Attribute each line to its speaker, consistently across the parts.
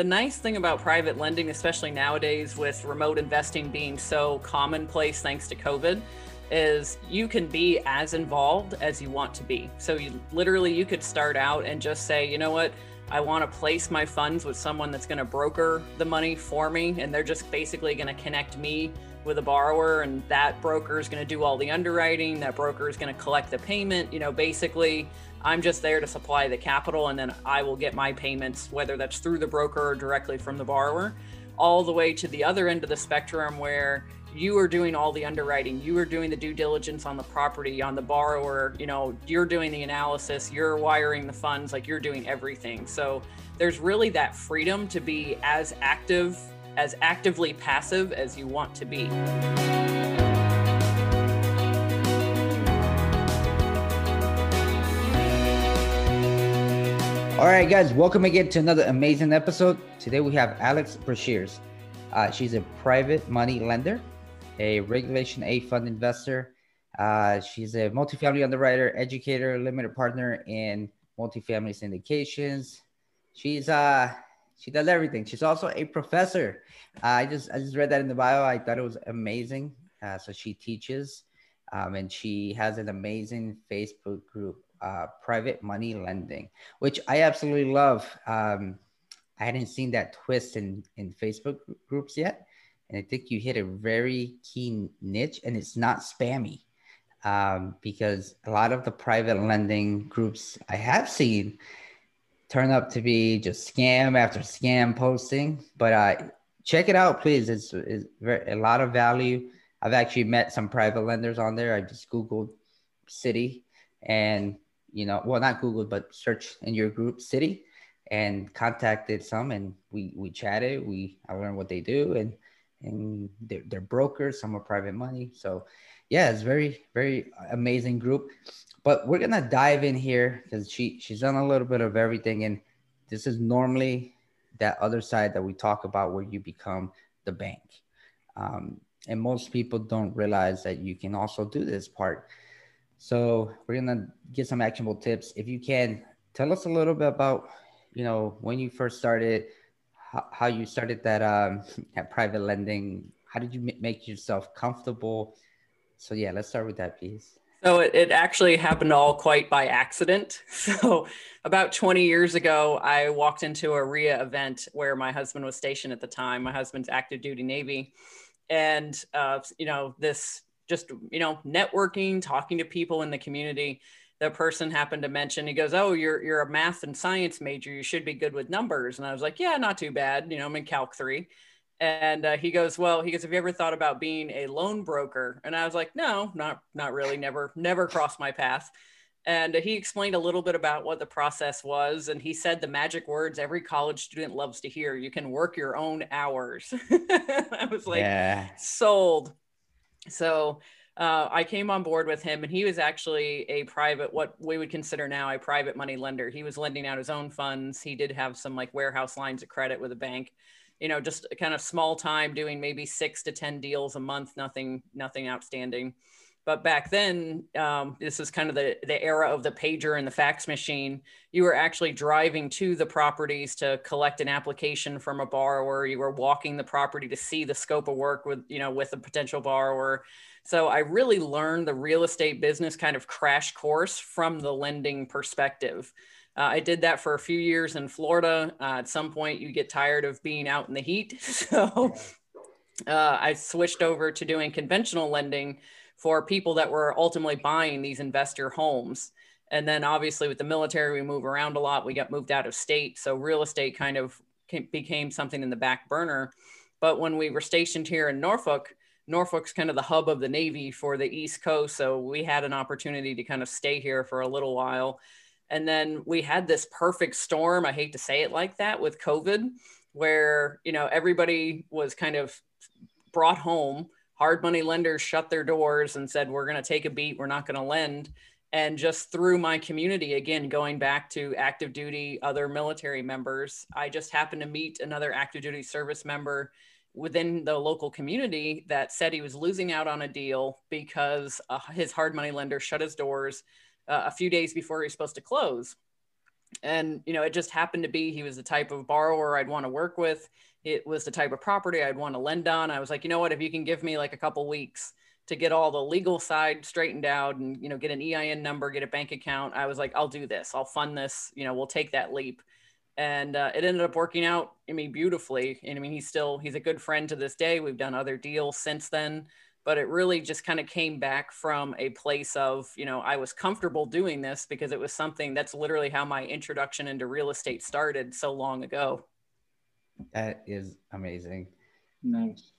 Speaker 1: the nice thing about private lending, especially nowadays with remote investing being so commonplace thanks to COVID, is you can be as involved as you want to be. So you literally you could start out and just say, you know what, I want to place my funds with someone that's going to broker the money for me and they're just basically going to connect me with a borrower and that broker is going to do all the underwriting, that broker is going to collect the payment, you know, basically I'm just there to supply the capital and then I will get my payments, whether that's through the broker or directly from the borrower, all the way to the other end of the spectrum where you are doing all the underwriting, you are doing the due diligence on the property, on the borrower, you know, you're doing the analysis, you're wiring the funds, like you're doing everything. So there's really that freedom to be as active, as actively passive as you want to be.
Speaker 2: All right, guys, welcome again to another amazing episode. Today we have Alex Brashears. Uh, she's a private money lender, a Regulation A fund investor. Uh, she's a multifamily underwriter, educator, limited partner in multifamily syndications. She's uh, she does everything. She's also a professor. Uh, I just I just read that in the bio. I thought it was amazing. Uh, so she teaches, um, and she has an amazing Facebook group uh, private money lending, which I absolutely love. Um, I hadn't seen that twist in, in Facebook groups yet. And I think you hit a very key niche and it's not spammy um, because a lot of the private lending groups I have seen turn up to be just scam after scam posting. But uh, check it out, please. It's, it's very, a lot of value. I've actually met some private lenders on there. I just Googled city and you know, well, not Google, but search in your group city and contacted some and we, we chatted. We, I learned what they do and, and they're, they're brokers, some are private money. So yeah, it's very, very amazing group, but we're going to dive in here because she, she's done a little bit of everything. And this is normally that other side that we talk about where you become the bank. Um, and most people don't realize that you can also do this part so we're gonna get some actionable tips. If you can, tell us a little bit about, you know, when you first started, how, how you started that um, at private lending. How did you make yourself comfortable? So yeah, let's start with that, please.
Speaker 1: So it, it actually happened all quite by accident. So about 20 years ago, I walked into a REIA event where my husband was stationed at the time. My husband's active duty Navy. And, uh, you know, this just you know networking talking to people in the community. The person happened to mention he goes oh you're you're a math and science major. You should be good with numbers. And i was like yeah not too bad. You know i'm in calc 3 and uh, he goes well he goes have you ever thought about being a loan broker? And i was like no not not really. Never never crossed my path. And he explained a little bit about what the process was and he said the magic words every college student loves to hear you can work your own hours. I was like yeah. sold so uh, I came on board with him, and he was actually a private, what we would consider now a private money lender. He was lending out his own funds. He did have some like warehouse lines of credit with a bank, you know, just kind of small time doing maybe six to 10 deals a month, nothing, nothing outstanding. But back then, um, this is kind of the, the era of the pager and the fax machine. You were actually driving to the properties to collect an application from a borrower. You were walking the property to see the scope of work with, you know, with a potential borrower. So I really learned the real estate business kind of crash course from the lending perspective. Uh, I did that for a few years in Florida. Uh, at some point, you get tired of being out in the heat. So uh, I switched over to doing conventional lending for people that were ultimately buying these investor homes. And then obviously with the military, we move around a lot. We got moved out of state. So real estate kind of became something in the back burner. But when we were stationed here in Norfolk, Norfolk's kind of the hub of the Navy for the East Coast. So we had an opportunity to kind of stay here for a little while. And then we had this perfect storm. I hate to say it like that with COVID, where, you know, everybody was kind of brought home hard money lenders shut their doors and said, we're going to take a beat, we're not going to lend. And just through my community, again, going back to active duty, other military members, I just happened to meet another active duty service member within the local community that said he was losing out on a deal because uh, his hard money lender shut his doors uh, a few days before he was supposed to close. And, you know, it just happened to be he was the type of borrower I'd want to work with. It was the type of property I'd want to lend on. I was like, you know what, if you can give me like a couple weeks to get all the legal side straightened out and, you know, get an EIN number, get a bank account, I was like, I'll do this. I'll fund this. You know, we'll take that leap. And uh, it ended up working out, I mean, beautifully. And I mean, he's still, he's a good friend to this day. We've done other deals since then but it really just kind of came back from a place of you know i was comfortable doing this because it was something that's literally how my introduction into real estate started so long ago
Speaker 2: that is amazing
Speaker 3: nice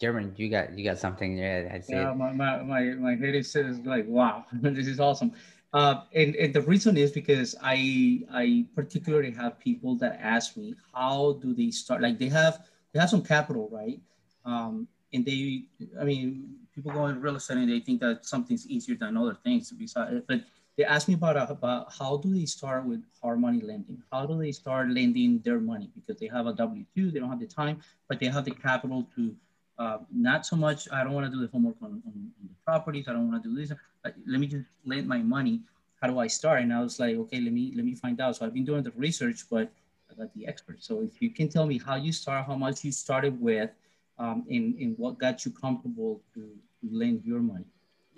Speaker 2: German, you got you got something there.
Speaker 3: I see. Yeah, my, my, my, my head is like, wow, this is awesome. Uh, and, and the reason is because I I particularly have people that ask me how do they start? Like they have they have some capital, right? Um, and they, I mean, people go in real estate and they think that something's easier than other things. Besides, but they ask me about about how do they start with hard money lending? How do they start lending their money because they have a W two, they don't have the time, but they have the capital to. Uh, not so much. I don't want to do the homework on, on, on the properties. I don't want to do this. let me just lend my money. How do I start? And I was like, okay, let me let me find out. So I've been doing the research, but I got the expert. So if you can tell me how you start, how much you started with, um, in, in what got you comfortable to lend your money?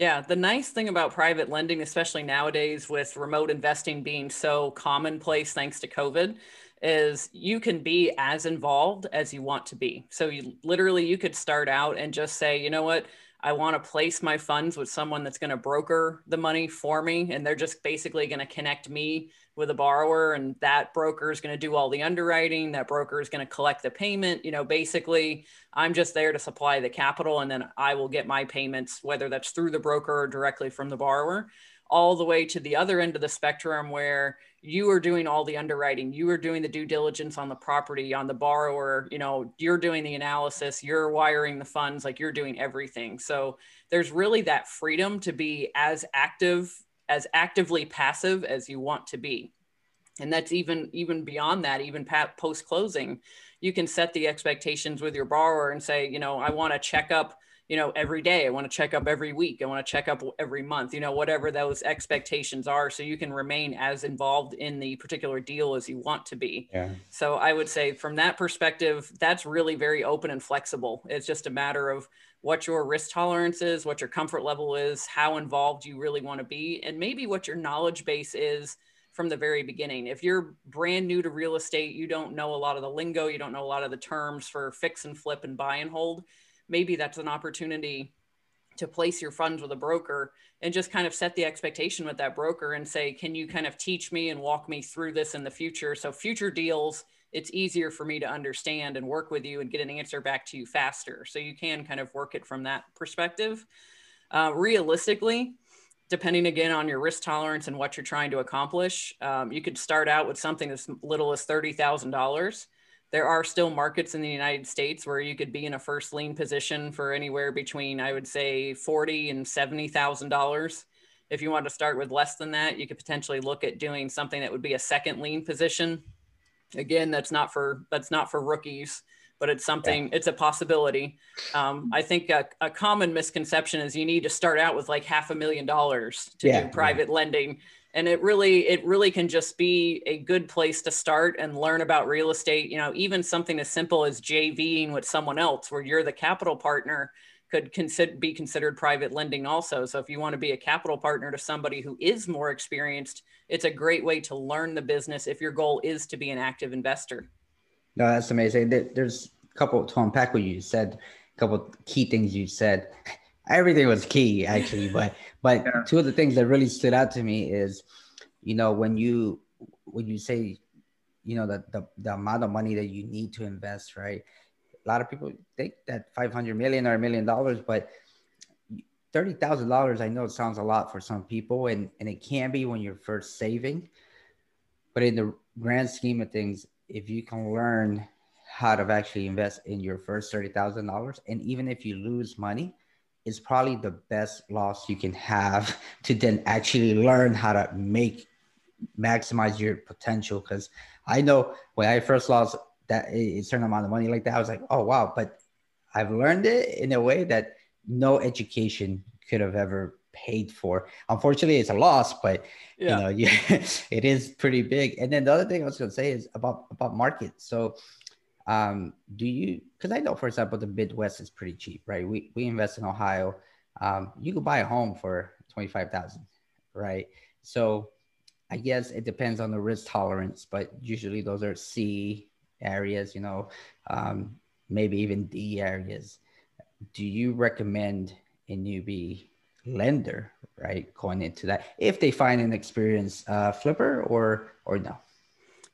Speaker 1: Yeah, the nice thing about private lending, especially nowadays with remote investing being so commonplace thanks to COVID, is you can be as involved as you want to be. So you literally you could start out and just say, you know what, I want to place my funds with someone that's going to broker the money for me. And they're just basically going to connect me with a borrower. And that broker is going to do all the underwriting. That broker is going to collect the payment. You know, basically, I'm just there to supply the capital and then I will get my payments, whether that's through the broker or directly from the borrower all the way to the other end of the spectrum where you are doing all the underwriting you are doing the due diligence on the property on the borrower you know you're doing the analysis you're wiring the funds like you're doing everything. So there's really that freedom to be as active as actively passive as you want to be. And that's even even beyond that even post closing you can set the expectations with your borrower and say you know i want to check up you know, every day. I want to check up every week. I want to check up every month, you know, whatever those expectations are. So you can remain as involved in the particular deal as you want to be. Yeah. So I would say from that perspective, that's really very open and flexible. It's just a matter of what your risk tolerance is, what your comfort level is, how involved you really want to be, and maybe what your knowledge base is from the very beginning. If you're brand new to real estate, you don't know a lot of the lingo, you don't know a lot of the terms for fix and flip and buy and hold maybe that's an opportunity to place your funds with a broker and just kind of set the expectation with that broker and say, can you kind of teach me and walk me through this in the future? So, future deals, it's easier for me to understand and work with you and get an answer back to you faster. So, you can kind of work it from that perspective. Uh, realistically, depending again on your risk tolerance and what you're trying to accomplish, um, you could start out with something as little as $30,000 there are still markets in the United States where you could be in a first lien position for anywhere between, I would say, forty and seventy thousand dollars. If you want to start with less than that, you could potentially look at doing something that would be a second lien position. Again, that's not for that's not for rookies, but it's something. Yeah. It's a possibility. Um, I think a, a, common misconception is you need to start out with like half a million dollars to yeah, do private yeah. lending and it really it really can just be a good place to start and learn about real estate you know even something as simple as jving with someone else where you're the capital partner could consider be considered private lending also. So if you want to be a capital partner to somebody who is more experienced it's a great way to learn the business if your goal is to be an active investor.
Speaker 2: No that's amazing. There's a couple to unpack what you said a couple key things you said everything was key actually but but yeah. two of the things that really stood out to me is you know when you when you say you know the, the the amount of money that you need to invest right a lot of people think that 500 million or a million dollars but $30,000 I know it sounds a lot for some people and and it can be when you're first saving but in the grand scheme of things if you can learn how to actually invest in your first $30,000 and even if you lose money is probably the best loss you can have to then actually learn how to make maximize your potential. Because I know when I first lost that a certain amount of money like that, I was like, oh wow, but I've learned it in a way that no education could have ever paid for. Unfortunately, it's a loss, but yeah. you know, you, it is pretty big. And then the other thing I was going to say is about about market. So, um, do you? Because I know, for example, the Midwest is pretty cheap, right? We we invest in Ohio. Um, you could buy a home for twenty five thousand, right? So, I guess it depends on the risk tolerance, but usually those are C areas, you know, um, maybe even D areas. Do you recommend a newbie lender, right, going into that if they find an experienced uh, flipper or or no?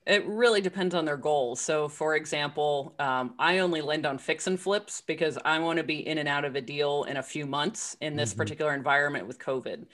Speaker 1: It really depends on their goals. So, for example, um, I only lend on fix and flips because I want to be in and out of a deal in a few months in this mm-hmm. particular environment with COVID.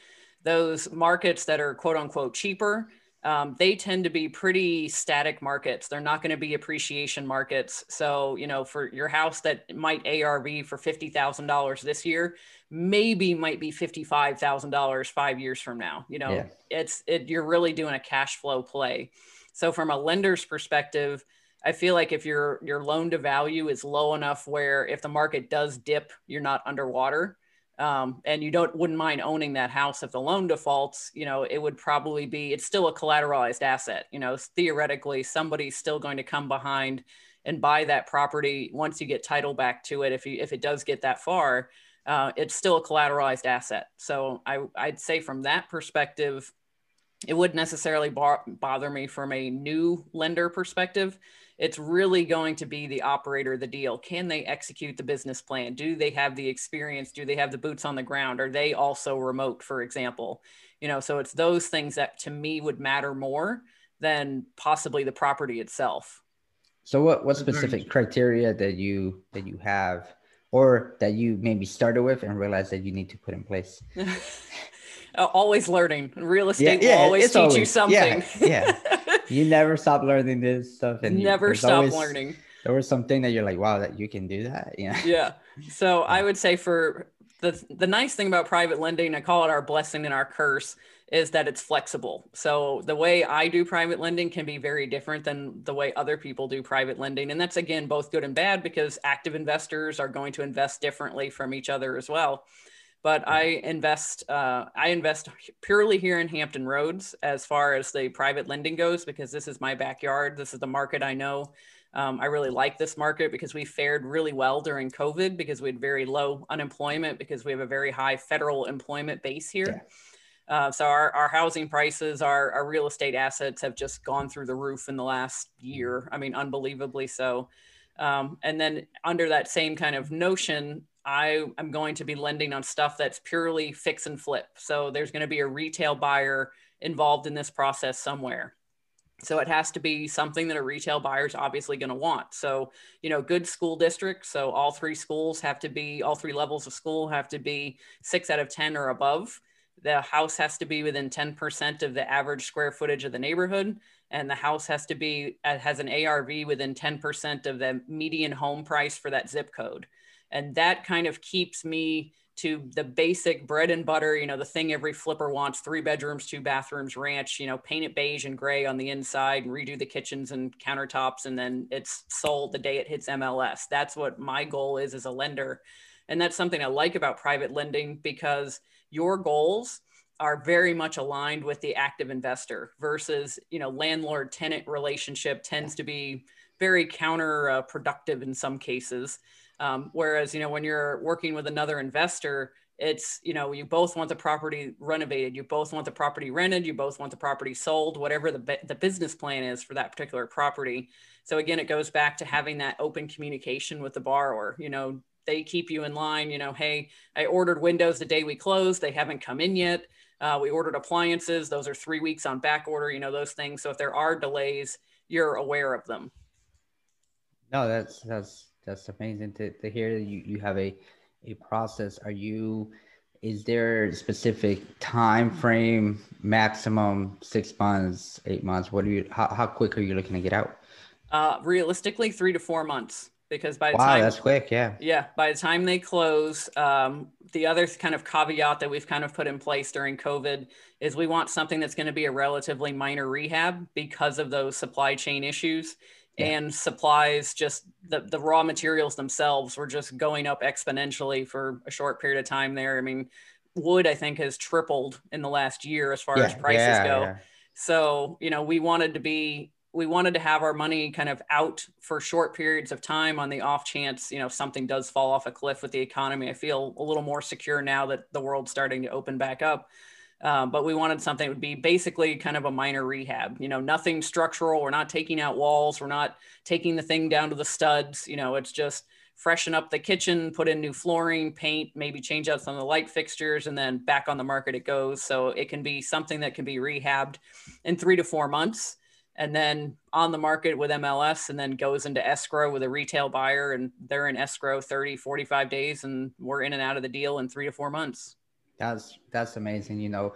Speaker 1: Those markets that are quote unquote cheaper, um, they tend to be pretty static markets. They're not going to be appreciation markets. So, you know, for your house that might ARV for $50,000 this year, maybe might be $55,000 five years from now. You know, yeah. it's, it, you're really doing a cash flow play. So, from a lender's perspective, I feel like if your your loan to value is low enough where if the market does dip, you're not underwater. Um, and you don't wouldn't mind owning that house if the loan defaults you know it would probably be it's still a collateralized asset. You know theoretically somebody's still going to come behind and buy that property once you get title back to it. If you if it does get that far uh, it's still a collateralized asset. So I, i'd say from that perspective it wouldn't necessarily bar- bother me from a new lender perspective it's really going to be the operator of the deal. Can they execute the business plan? Do they have the experience? Do they have the boots on the ground? Are they also remote, for example? You know, so it's those things that to me would matter more than possibly the property itself.
Speaker 2: So what what specific criteria that you that you have or that you maybe started with and realized that you need to put in place?
Speaker 1: Uh, always learning. Real estate yeah, yeah, will always teach always, you something.
Speaker 2: Yeah, yeah. you never stop learning this stuff and
Speaker 1: never stop always, learning.
Speaker 2: there was something that you're like wow that you can do that?
Speaker 1: Yeah. Yeah. So i would say for the the nice thing about private lending i call it our blessing and our curse is that it's flexible. So the way i do private lending can be very different than the way other people do private lending. And that's again both good and bad because active investors are going to invest differently from each other as well but I invest uh, I invest purely here in Hampton Roads as far as the private lending goes because this is my backyard. This is the market I know. Um, I really like this market because we fared really well during COVID because we had very low unemployment because we have a very high federal employment base here. Yeah. Uh, so our, our housing prices, our, our real estate assets have just gone through the roof in the last year. I mean, unbelievably so. Um, and then under that same kind of notion, I am going to be lending on stuff that's purely fix and flip. So there's going to be a retail buyer involved in this process somewhere. So it has to be something that a retail buyer is obviously going to want. So, you know, good school districts. So all three schools have to be, all three levels of school have to be six out of 10 or above. The house has to be within 10% of the average square footage of the neighborhood. And the house has to be, uh, has an ARV within 10% of the median home price for that zip code and that kind of keeps me to the basic bread and butter you know the thing every flipper wants three bedrooms two bathrooms ranch you know paint it beige and gray on the inside and redo the kitchens and countertops and then it's sold the day it hits mls that's what my goal is as a lender. And that's something i like about private lending because your goals are very much aligned with the active investor versus you know landlord tenant relationship tends to be very counterproductive uh, in some cases um, whereas, you know, when you're working with another investor, it's, you know, you both want the property renovated, you both want the property rented, you both want the property sold, whatever the, the business plan is for that particular property. So again, it goes back to having that open communication with the borrower. You know, they keep you in line, you know, hey, I ordered windows the day we closed, they haven't come in yet. Uh, we ordered appliances, those are three weeks on back order, you know, those things. So if there are delays, you're aware of them.
Speaker 2: No, that's that's that's amazing to, to hear that you, you have a a process. Are you is there a specific time frame, maximum six months, eight months? What are you how, how quick are you looking to get out?
Speaker 1: Uh, realistically, three to four months because by the
Speaker 2: wow,
Speaker 1: time
Speaker 2: that's quick, yeah.
Speaker 1: Yeah, by the time they close, um, the other kind of caveat that we've kind of put in place during COVID is we want something that's going to be a relatively minor rehab because of those supply chain issues yeah. and supplies just the, the raw materials themselves were just going up exponentially for a short period of time there i mean wood I think has tripled in the last year as far
Speaker 2: Yeah,
Speaker 1: as prices
Speaker 2: yeah,
Speaker 1: go.
Speaker 2: yeah.
Speaker 1: So, you know, we wanted to be we wanted to have our money kind of out for short periods of time on the off chance, you know, if something does fall off a cliff with the economy. I feel a little more secure now that the world's starting to open back up. Um, but we wanted something that would be basically kind of a minor rehab, you know, nothing structural. We're not taking out walls. We're not taking the thing down to the studs. You know, it's just freshen up the kitchen, put in new flooring, paint, maybe change out some of the light fixtures, and then back on the market it goes. So it can be something that can be rehabbed in three to four months and then on the market with MLS and then goes into escrow with a retail buyer and they're in escrow 30, 45 days and we're in and out of the deal in three to four months.
Speaker 2: That's that's amazing. You know,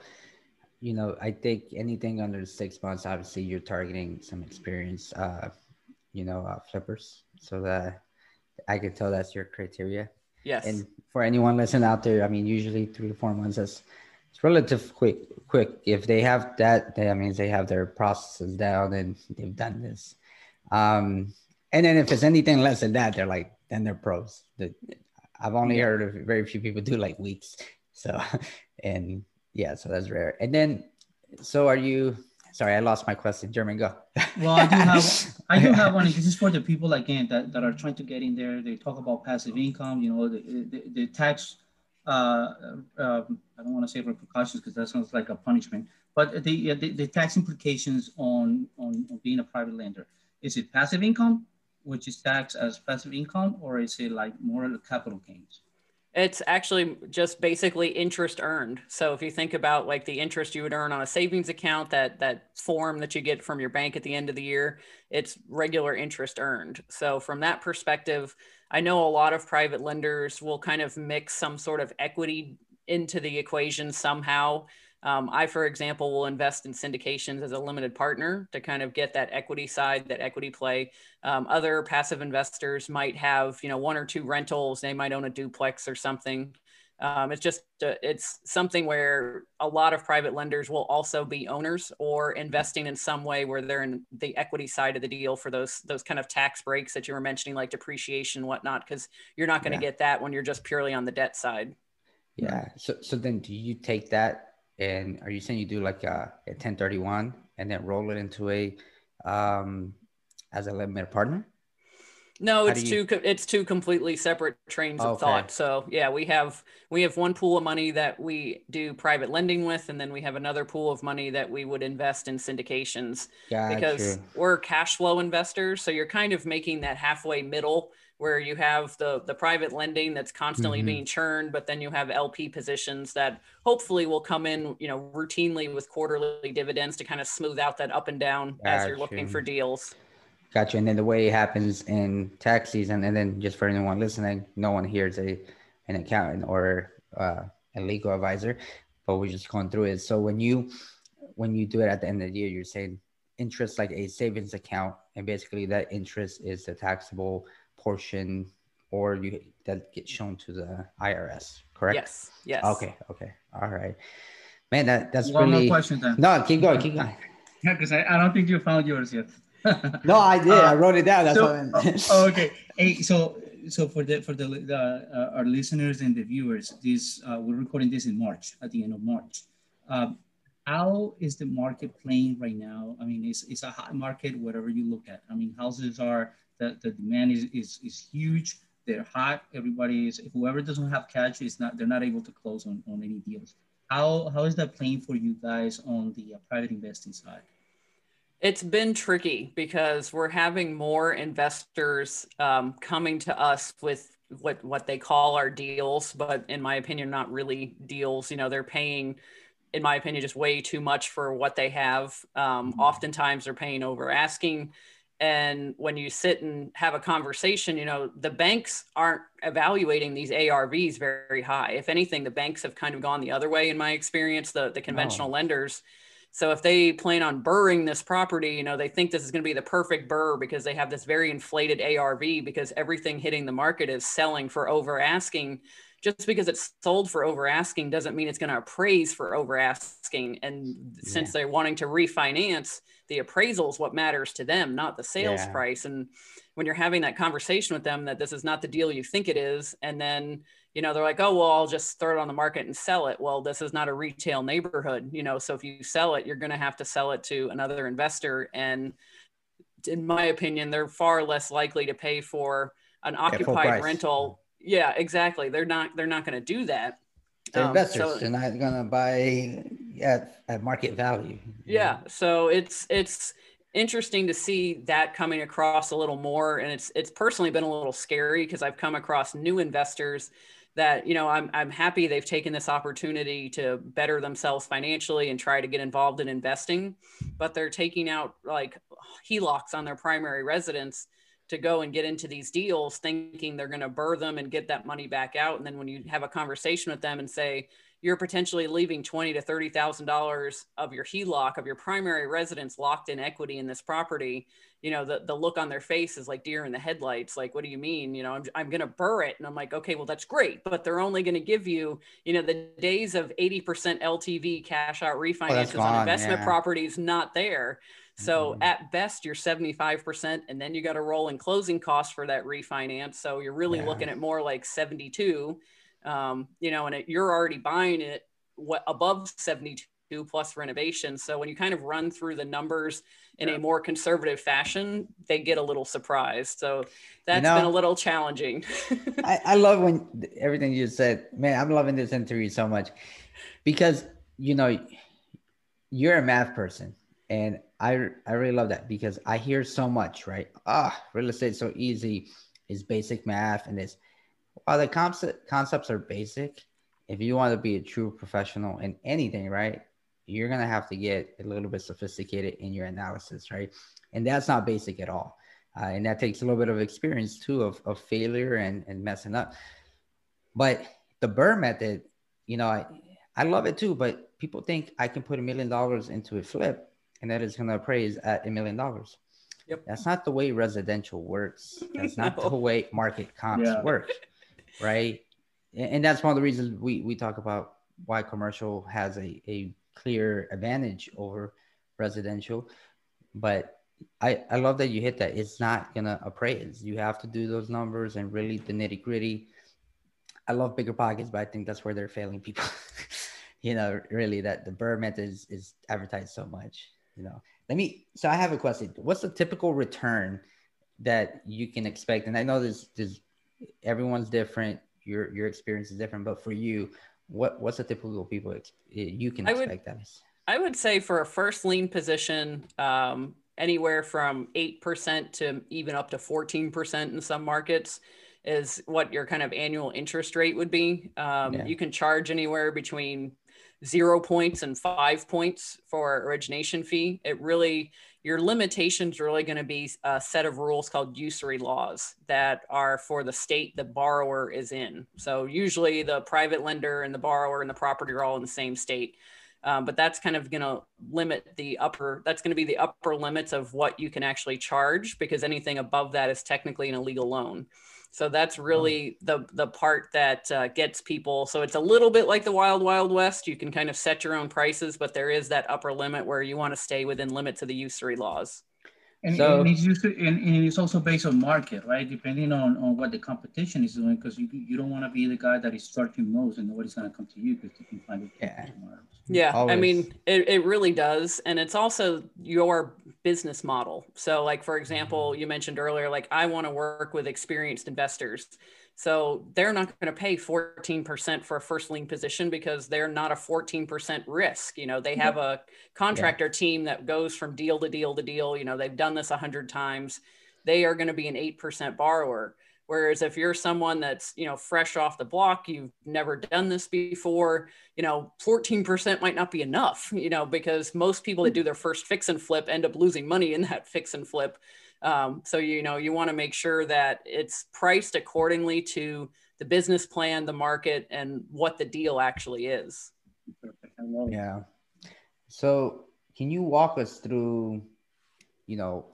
Speaker 2: you know, I think anything under six months, obviously, you're targeting some experience, uh, you know, uh, flippers. So that I could tell that's your criteria.
Speaker 1: Yes.
Speaker 2: And for anyone listening out there, I mean, usually three to four months is it's relative quick. Quick. If they have that, that means they have their processes down and they've done this. Um, and then if it's anything less than that, they're like, then they're pros. The, I've only heard of very few people do like weeks. So, and yeah, so that's rare. And then, so are you? Sorry, I lost my question. German, go.
Speaker 3: Well, I do have I do have one. This is for the people again that, that are trying to get in there. They talk about passive income. You know, the the, the tax. Uh, uh, I don't want to say repercussions because that sounds like a punishment. But the, the the tax implications on, on on being a private lender. Is it passive income, which is taxed as passive income, or is it like more capital gains?
Speaker 1: It's actually just basically interest earned. So if you think about like the interest you would earn on a savings account, that that form that you get from your bank at the end of the year, it's regular interest earned. So from that perspective, I know a lot of private lenders will kind of mix some sort of equity into the equation somehow. Um, I, for example, will invest in syndications as a limited partner to kind of get that equity side, that equity play. Um, other passive investors might have, you know, one or two rentals. They might own a duplex or something. Um, it's just uh, it's something where a lot of private lenders will also be owners or investing in some way where they're in the equity side of the deal for those those kind of tax breaks that you were mentioning, like depreciation, and whatnot, because you're not going to
Speaker 2: Yeah.
Speaker 1: get that when you're just purely on the debt side.
Speaker 2: Yeah. So so then do you take that and are you saying you do like a, a 1031 and then roll it into a um as a limited partner?
Speaker 1: No,
Speaker 2: How
Speaker 1: it's
Speaker 2: do
Speaker 1: two. It's two completely separate trains of
Speaker 2: Okay.
Speaker 1: thought. So yeah, we have we have one pool of money that we do private lending with, and then we have another pool of money that we would invest in syndications
Speaker 2: Got
Speaker 1: because
Speaker 2: you.
Speaker 1: we're cash flow investors. So you're kind of making that halfway middle where you have the the private lending that's constantly
Speaker 2: Mhm.
Speaker 1: being churned, but then you have LP positions that hopefully will come in, you know, routinely with quarterly dividends to kind of smooth out that up and down as you're looking for deals.
Speaker 2: Gotcha. And then the way it happens in tax season, and then just for anyone listening, no one here is a an accountant or uh, a legal advisor, but we're just going through it. So when you when you do it at the end of the year, you're saying interest like a savings account, and basically that interest is the taxable portion, or you that gets shown to the IRS, correct?
Speaker 1: Yes. Yes.
Speaker 2: Okay. Okay. All right. Man, that that's
Speaker 3: One
Speaker 2: really
Speaker 3: more question then.
Speaker 2: no. Keep going. Keep going.
Speaker 3: Yeah, because I, I don't think you found yours yet.
Speaker 2: No, I did. I
Speaker 3: Uh,
Speaker 2: wrote it down. That's
Speaker 3: so,
Speaker 2: what.
Speaker 3: oh, okay. Hey, so so for the for the, the uh, our listeners and the viewers, this uh, we're recording this in March at the end of March. Um, how is the market playing right now? I mean, it's, it's a hot market, whatever you look at. I mean, houses are the, the demand is, is is huge. They're hot. Everybody is whoever doesn't have cash is not they're not able to close on, on any deals. How how is that playing for you guys on the uh, private investing side?
Speaker 1: It's been tricky because we're having more investors um, coming to us with what what they call our deals, but in my opinion, not really deals. You know, they're paying, in my opinion, just way too much for what they have. Um,
Speaker 3: Mhm.
Speaker 1: Oftentimes, they're paying over asking. And when you sit and have a conversation, you know, the banks aren't evaluating these ARVs very high. If anything, the banks have kind of gone the other way, in my experience, the, the conventional lenders. So if they plan on burring this property, you know, they think this is going to be the perfect BRRRR because they have this very inflated ARV because everything hitting the market is selling for over asking just because it's sold for over asking doesn't mean it's going to appraise for over asking. And since they're wanting to refinance, the appraisal is what matters to them, not the sales yeah. price. And when you're having that conversation with them that this is not the deal you think it is, and then you know they're like, oh well, I'll just throw it on the market and sell it. Well, this is not a retail neighborhood, you know. So if you sell it, you're going to have to sell it to another investor, and in my opinion, they're far less likely to pay for an occupied rental. Yeah, exactly. They're not. They're not going to do that.
Speaker 2: They're um, investors. So, they're not going to buy at, at market value.
Speaker 1: Yeah. So it's it's interesting to see that coming across a little more, and it's it's personally been a little scary because I've come across new investors that you know I'm I'm happy they've taken this opportunity to better themselves financially and try to get involved in investing, but they're taking out like HELOCs on their primary residence to go and get into these deals thinking they're going to BRRRR them and get that money back out and then when you have a conversation with them and say you're potentially leaving twenty to thirty thousand dollars of your HELOC of your primary residence locked in equity in this property. You know, the, the look on their face is like deer in the headlights. Like, what do you mean? You know, I'm, I'm going to BRRRR it. And I'm like, okay, well, that's great. But they're only going to give you, you know, the days of 80% LTV cash out oh, refinances oh, on investment yeah. properties not there. So mm-hmm. at best, you're 75%, and then you got to roll in closing costs for that refinance. So you're really yeah. looking at more like 72 um, you know, and it, you're already buying it what above 72 plus renovation. So when you kind of run through the numbers in yeah. a more conservative fashion, they get a little surprised. So that's you know, been a little challenging.
Speaker 2: I, I love when everything you said, man, I'm loving this interview so much because, you know, you're a math person and I, I really love that because I hear so much, right? Ah, real estate so easy is basic math and this while the concept, concepts are basic, if you want to be a true professional in anything, right, you're to have to get a little bit sophisticated in your analysis, right? And that's not basic at all. Uh, and that takes a little bit of experience too of, of failure and, and messing up. But the BRRRR method, you know, I, I love it too, but people think I can put a million dollars into a flip and that is going to appraise at a million dollars. Yep. That's not the way residential works. That's not no. the way market comps yeah. work right? And that's one of the reasons we, we talk about why commercial has a, a clear advantage over residential. But I, I love that you hit that. It's not gonna appraise. You have to do those numbers and really the nitty gritty. I love BiggerPockets, but I think that's where they're failing people. you know, really that the BRRRR method is, is advertised so much. You know, let me. So I have a question. What's the typical return that you can expect? And I know there's there's everyone's different. Your your experience is different, but for you, what what's the typical people you can expect I would, that is?
Speaker 1: I would say for a first lien position, um, anywhere from eight percent to even up to fourteen percent in some markets is what your kind of annual interest rate would be. Um, yeah. You can charge anywhere between zero points and five points for origination fee. It really your limitations really going to be a set of rules called usury laws that are for the state the borrower is in. So usually the private lender and the borrower and the property are all in the same state. Um, but that's kind of going to limit the upper that's going to be the upper limits of what you can actually charge because anything above that is technically an illegal loan so that's really the the part that uh, gets people. So it's a little bit like the wild wild west. You can kind of set your own prices, but there is that upper limit where you want to stay within limits of the usury laws.
Speaker 3: And, so, and, it's used to, and, and, it's also based on market, right? Depending on, on what the competition is doing, because you, you don't want to be the guy that is charging most and nobody's going to come to you because you can find it
Speaker 1: yeah. Yeah, Always. I mean, it, it really does. And it's also your business model. So, like, for example, mm-hmm. you mentioned earlier, like, I want to work with experienced investors. So they're not going to pay 14% for a first lien position because they're not a 14% risk. You know, they mm-hmm. have a contractor yeah. team that goes from deal to deal to deal. You know, they've done this a hundred times. They are going to be an 8% borrower. Whereas if you're someone that's, you know, fresh off the block, you've never done this before, you know, 14% might not be enough, you know, because most people that mm-hmm. do their first fix and flip end up losing money in that fix and flip. Um, so, you know, you want to make sure that it's priced accordingly to the business plan, the market, and what the deal actually is.
Speaker 2: Yeah. So, can you walk us through, you know,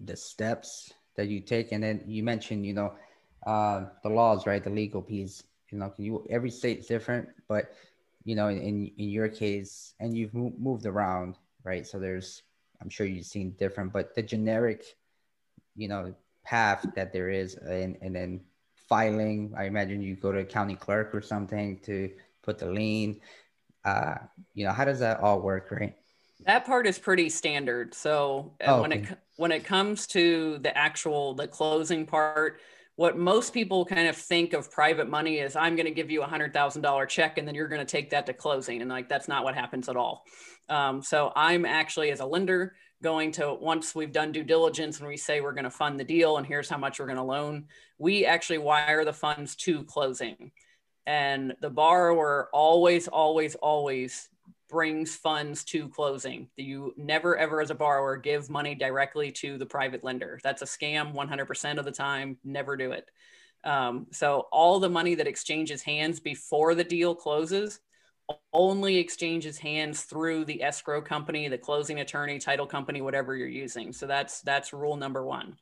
Speaker 2: the steps that you take? And then you mentioned, you know, uh, the laws, right? The legal piece. You know, you every state's different, but you know, in in your case, and you've moved around, right? So there's, I'm sure you've seen different, but the generic, you know, path that there is, and and then filing. I imagine you go to a county clerk or something to put the lien. Uh, you know, how does that all work, right?
Speaker 1: That part is pretty standard. So uh, oh, when okay. it when it comes to the actual the closing part, what most people kind of think of private money is I'm going to give you a hundred thousand dollar check and then you're going to take that to closing, and like that's not what happens at all. Um, so I'm actually as a lender going to once we've done due diligence and we say we're going to fund the deal and here's how much we're going to loan, we actually wire the funds to closing. And the borrower always, always, always brings funds to closing. You never, ever, as a borrower, give money directly to the private lender. That's a scam 100% of the time. Never do it. Um, so, all the money that exchanges hands before the deal closes only exchanges hands through the escrow company, the closing attorney, title company, whatever you're using. So that's that's rule number one.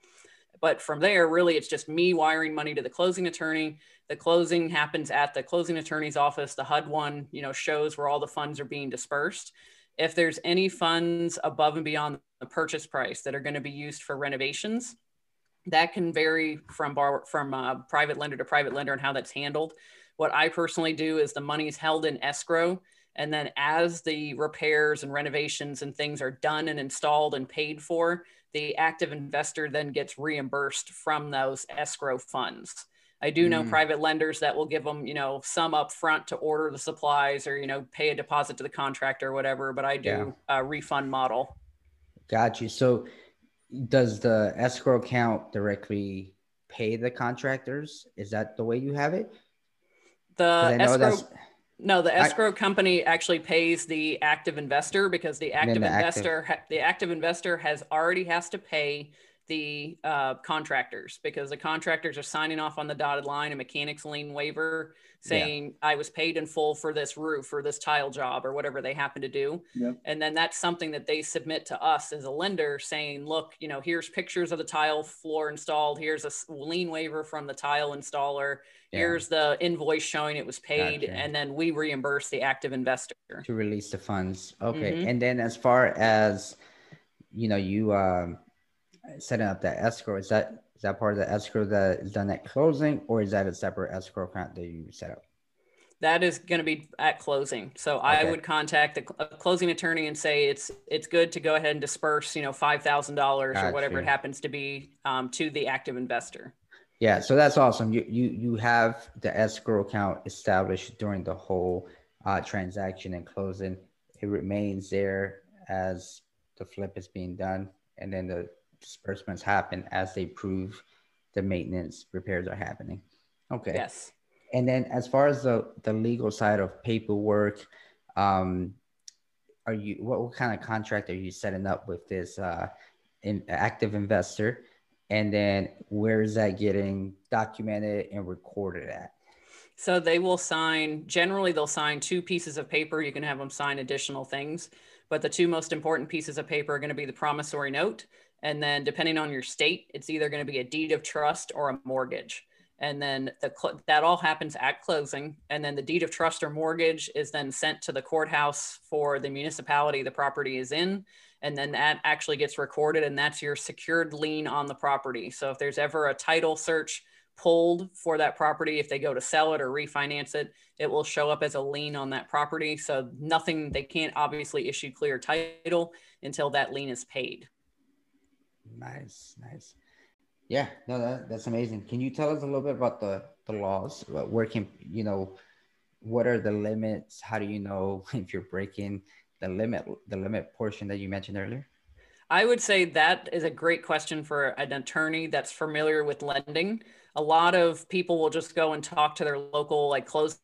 Speaker 1: But from there, really, it's just me wiring money to the closing attorney. The closing happens at the closing attorney's office. The HUD one, you know, shows where all the funds are being dispersed. If there's any funds above and beyond the purchase price that are going to be used for renovations, that can vary from bar from uh, private lender to private lender and how that's handled. What I personally do is the money is held in escrow. And then as the repairs and renovations and things are done and installed and paid for, the active investor then gets reimbursed from those escrow funds. I do know mm. private lenders that will give them, you know, some up front to order the supplies or, you know, pay a deposit to the contractor or whatever, but I do yeah. a refund model.
Speaker 2: Got you. So does the escrow account directly pay the contractors? Is that the way you have it?
Speaker 1: The escrow, no, the escrow I, company actually pays the active investor because the active the investor, active. the active investor has already has to pay the uh, contractors because the contractors are signing off on the dotted line a mechanics lien waiver saying yeah. I was paid in full for this roof or this tile job or whatever they happen to do. Yep. And then that's something that they submit to us as a lender saying, look, you know, here's pictures of the tile floor installed. Here's a lien waiver from the tile installer. Yeah. Here's the invoice showing it was paid. Gotcha. And then we reimburse the active investor
Speaker 2: to release the funds. Okay. Mm-hmm. And then as far as, you know, you, um, setting up that escrow, is that is that part of the escrow that is done at closing, or is that a separate escrow account that you set up?
Speaker 1: That is going to be at closing. So okay. I would contact the closing attorney and say it's it's good to go ahead and disperse, you know, five thousand dollars or whatever it happens to be um, to the active investor.
Speaker 2: Yeah, so that's awesome. You you you have the escrow account established during the whole uh, transaction and closing. It remains there as the flip is being done, and then the disbursements happen as they prove the maintenance repairs are happening. Okay.
Speaker 1: Yes.
Speaker 2: And then as far as the, the legal side of paperwork, um, are you what, what kind of contract are you setting up with this uh, in, active investor? And then where is that getting documented and recorded at?
Speaker 1: So they will sign, generally, they'll sign two pieces of paper. You can have them sign additional things. But the two most important pieces of paper are going to be the promissory note and then depending on your state, it's either going to be a deed of trust or a mortgage. And then the that all happens at closing. And then the deed of trust or mortgage is then sent to the courthouse for the municipality the property is in. And then that actually gets recorded, and that's your secured lien on the property. So if there's ever a title search pulled for that property, if they go to sell it or refinance it, it will show up as a lien on that property. So nothing, they can't obviously issue clear title until that lien is paid.
Speaker 2: Nice, nice. Yeah, no, that, that's amazing. Can you tell us a little bit about the the laws? Where can you know? What are the limits? How do you know if you're breaking the limit? The limit portion that you mentioned earlier.
Speaker 1: I would say that is a great question for an attorney that's familiar with lending. A lot of people will just go and talk to their local like close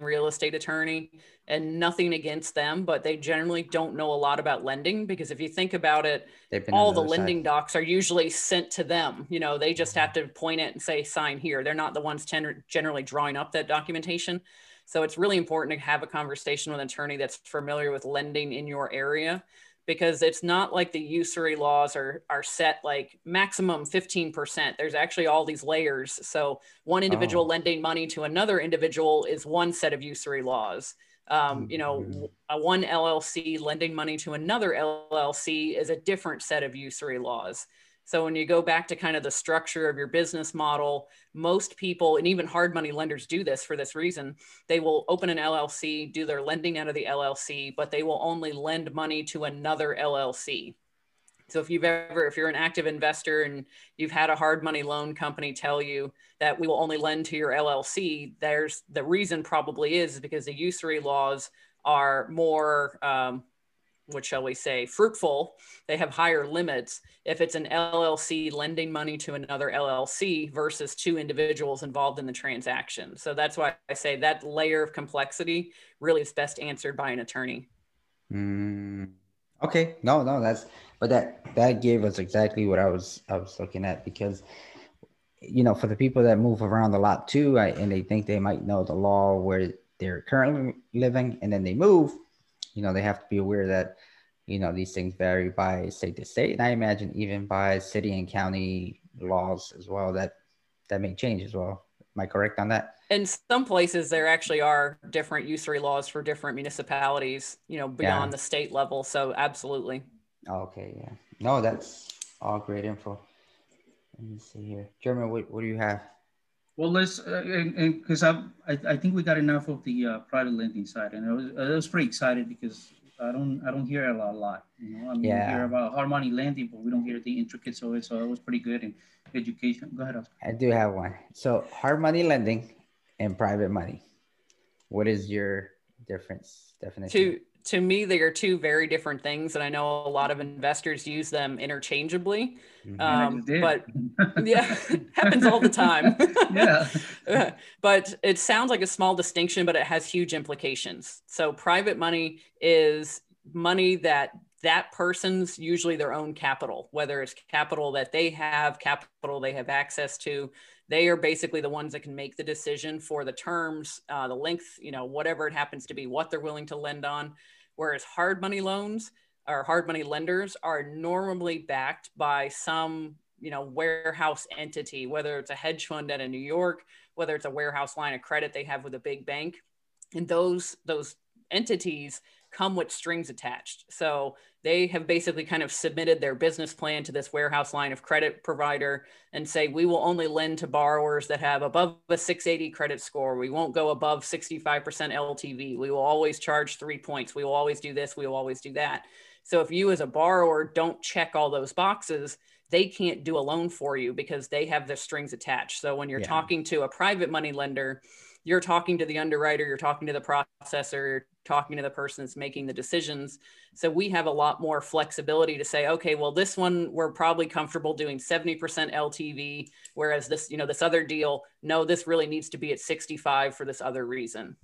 Speaker 1: real estate attorney and nothing against them, but they generally don't know a lot about lending because if you think about it, all the, the lending side. docs are usually sent to them. You know, they just mm-hmm. have to point it and say sign here. They're not the ones ten- generally drawing up that documentation. So it's really important to have a conversation with an attorney that's familiar with lending in your area because it's not like the usury laws are are set like maximum 15%. There's actually all these layers. So one individual oh. lending money to another individual is one set of usury laws. Um, you know, mm-hmm. a one LLC lending money to another LLC is a different set of usury laws. So when you go back to kind of the structure of your business model, most people, and even hard money lenders do this for this reason, they will open an LLC, do their lending out of the LLC, but they will only lend money to another LLC. So if you've ever, if you're an active investor and you've had a hard money loan company tell you that we will only lend to your LLC, there's the reason probably is because the usury laws are more um, what shall we say, fruitful, they have higher limits if it's an LLC lending money to another LLC versus two individuals involved in the transaction. So that's why I say that layer of complexity really is best answered by an attorney.
Speaker 2: Mm, okay, no, no, that's but that that gave us exactly what I was I was looking at because you know for the people that move around a lot too I, and they think they might know the law where they're currently living and then they move you know they have to be aware that you know these things vary by state to state. And i imagine even by city and county laws as well that that may change as well. Am i correct on that?
Speaker 1: In some places there actually are different usury laws for different municipalities you know beyond yeah. the state level. So absolutely.
Speaker 2: Okay yeah. No that's all great info. Let me see here. German what, what do you have
Speaker 3: well, let's because uh, I, I think we got enough of the uh, private lending side, and I was, I was pretty excited because I don't I don't hear a lot, a lot you know. I mean, yeah. we hear about hard money lending, but we don't hear the intricacies of it. So it was pretty good in education. Go ahead. Oscar.
Speaker 2: I do have one. So hard money lending and private money. What is your difference definition?
Speaker 1: To to me, they are two very different things, and I know a lot of investors use them interchangeably. Mm-hmm. Um, but yeah, happens all the time. yeah. but it sounds like a small distinction, but it has huge implications. So, private money is money that that person's usually their own capital, whether it's capital that they have, capital they have access to. They are basically the ones that can make the decision for the terms, uh, the length, you know, whatever it happens to be, what they're willing to lend on. Whereas hard money loans or hard money lenders are normally backed by some, you know, warehouse entity, whether it's a hedge fund out of New York, whether it's a warehouse line of credit they have with a big bank. And those those entities come with strings attached. So they have basically kind of submitted their business plan to this warehouse line of credit provider and say, we will only lend to borrowers that have above a 680 credit score. We won't go above 65% LTV. We will always charge three points. We will always do this. We will always do that. So if you as a borrower don't check all those boxes, they can't do a loan for you because they have the strings attached. So when you're yeah. talking to a private money lender, you're talking to the underwriter, you're talking to the processor, you're talking to the person that's making the decisions. So we have a lot more flexibility to say, okay, well, this one we're probably comfortable doing 70% LTV, whereas this, you know, this other deal, no, this really needs to be at 65 for this other reason.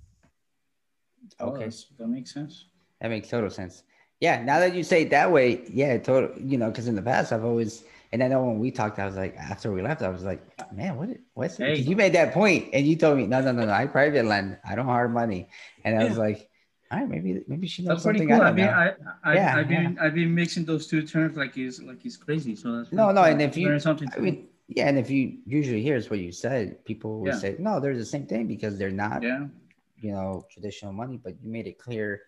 Speaker 3: Okay, oh, that makes sense.
Speaker 2: That makes total sense. Yeah, now that you say it that way, yeah, total. You know, because in the past I've always and I know when we talked, I was like, after we left, I was like, man, what? What's hey. you made that point, and you told me, no, no, no, no, I private lend, I don't hard money, and I was like, all right, maybe maybe she knows that's something. Pretty cool. I, I mean, I,
Speaker 3: I, yeah, I've been yeah. I've been mixing those two terms like he's like he's crazy. So that's
Speaker 2: no, no, and if you, learn something I mean, yeah, and if you usually here's what you said, people will yeah. say, no, they're the same thing because they're not, yeah. you know, traditional money, but you made it clear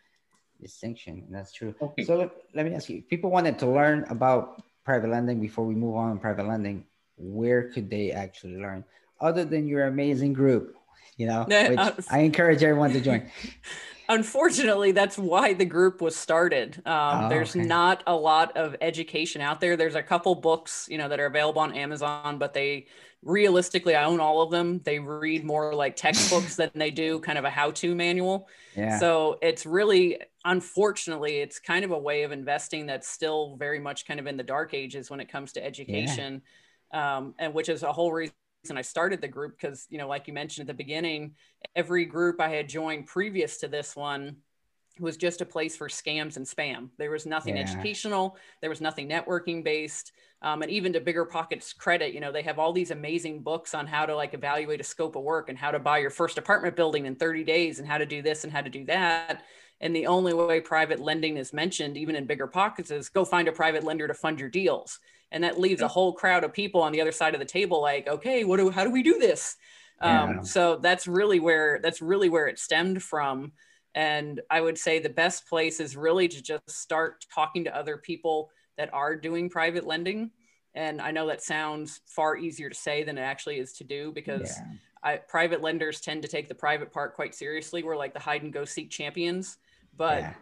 Speaker 2: distinction, and that's true. Okay. So let, let me ask you, people wanted to learn about private lending before we move on private lending where could they actually learn other than your amazing group you know which i encourage everyone to join
Speaker 1: unfortunately that's why the group was started um, oh, there's okay. not a lot of education out there there's a couple books you know that are available on amazon but they realistically i own all of them they read more like textbooks than they do kind of a how-to manual yeah. so it's really unfortunately it's kind of a way of investing that's still very much kind of in the dark ages when it comes to education yeah. um, and which is a whole reason I started the group because you know like you mentioned at the beginning every group I had joined previous to this one was just a place for scams and spam. There was nothing yeah. educational. There was nothing networking based. Um, and even to BiggerPockets credit, you know, they have all these amazing books on how to like evaluate a scope of work and how to buy your first apartment building in 30 days and how to do this and how to do that And the only way private lending is mentioned, even in BiggerPockets, is go find a private lender to fund your deals. And that leaves a whole crowd of people on the other side of the table, like, okay, what do how do we do this? Yeah. Um, so that's really where that's really where it stemmed from. And I would say the best place is really to just start talking to other people that are doing private lending. And I know that sounds far easier to say than it actually is to do because yeah. I, private lenders tend to take the private part quite seriously. We're like the hide and go seek champions, but yeah.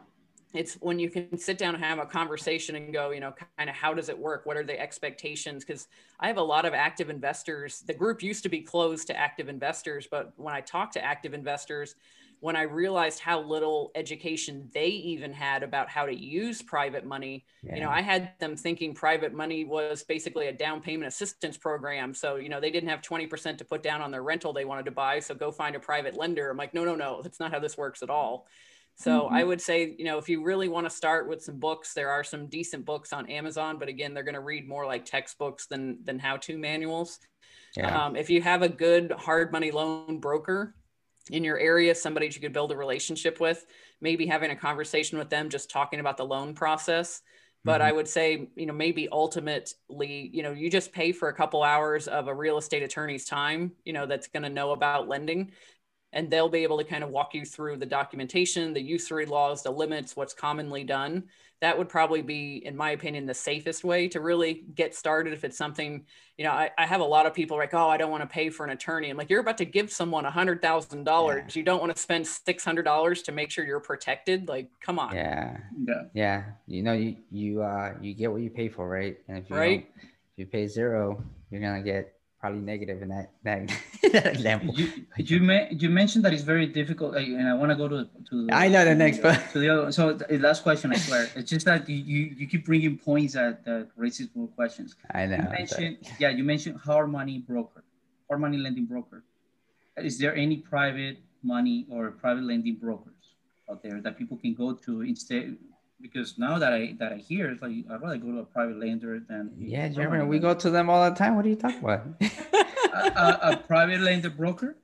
Speaker 1: it's when you can sit down and have a conversation and go, you know, kind of how does it work? What are the expectations? Because I have a lot of active investors. The group used to be closed to active investors, but when I talk to active investors, when I realized how little education they even had about how to use private money, yeah. you know, I had them thinking private money was basically a down payment assistance program. So, you know, they didn't have 20% to put down on their rental they wanted to buy. So go find a private lender. I'm like, no, no, no, that's not how this works at all. So mm-hmm. I would say, you know, if you really want to start with some books, there are some decent books on Amazon, but again, they're going to read more like textbooks than than how-to manuals. Yeah. Um, if you have a good hard money loan broker, in your area, somebody you could build a relationship with, maybe having a conversation with them, just talking about the loan process. But mm-hmm. I would say, you know, maybe ultimately, you know, you just pay for a couple hours of a real estate attorney's time, you know, that's going to know about lending and they'll be able to kind of walk you through the documentation, the usury laws, the limits, what's commonly done. That would probably be, in my opinion, the safest way to really get started. If it's something, you know, I, I have a lot of people like, oh, I don't want to pay for an attorney. I'm like, you're about to give someone a hundred thousand yeah. dollars. You don't want to spend six hundred dollars to make sure you're protected. Like, come on.
Speaker 2: Yeah. Yeah. Yeah. You know, you you uh you get what you pay for, right? And if you
Speaker 1: right.
Speaker 2: if you pay zero, you're gonna get probably negative in that that, that example.
Speaker 3: You you, may, you mentioned that it's very difficult, and I want to go to to.
Speaker 2: I know the next
Speaker 3: one. To the other, so the last question, I swear, it's just that you you keep bringing points that that raises more questions.
Speaker 2: I know.
Speaker 3: You mentioned, yeah, you mentioned hard money broker, hard money lending broker. Is there any private money or private lending brokers out there that people can go to instead because now that I that I hear, it's like I'd rather go to a private lender than
Speaker 2: yeah, Jeremy. We go to them all the time. What are you talking about?
Speaker 3: a, a, a, private lender broker.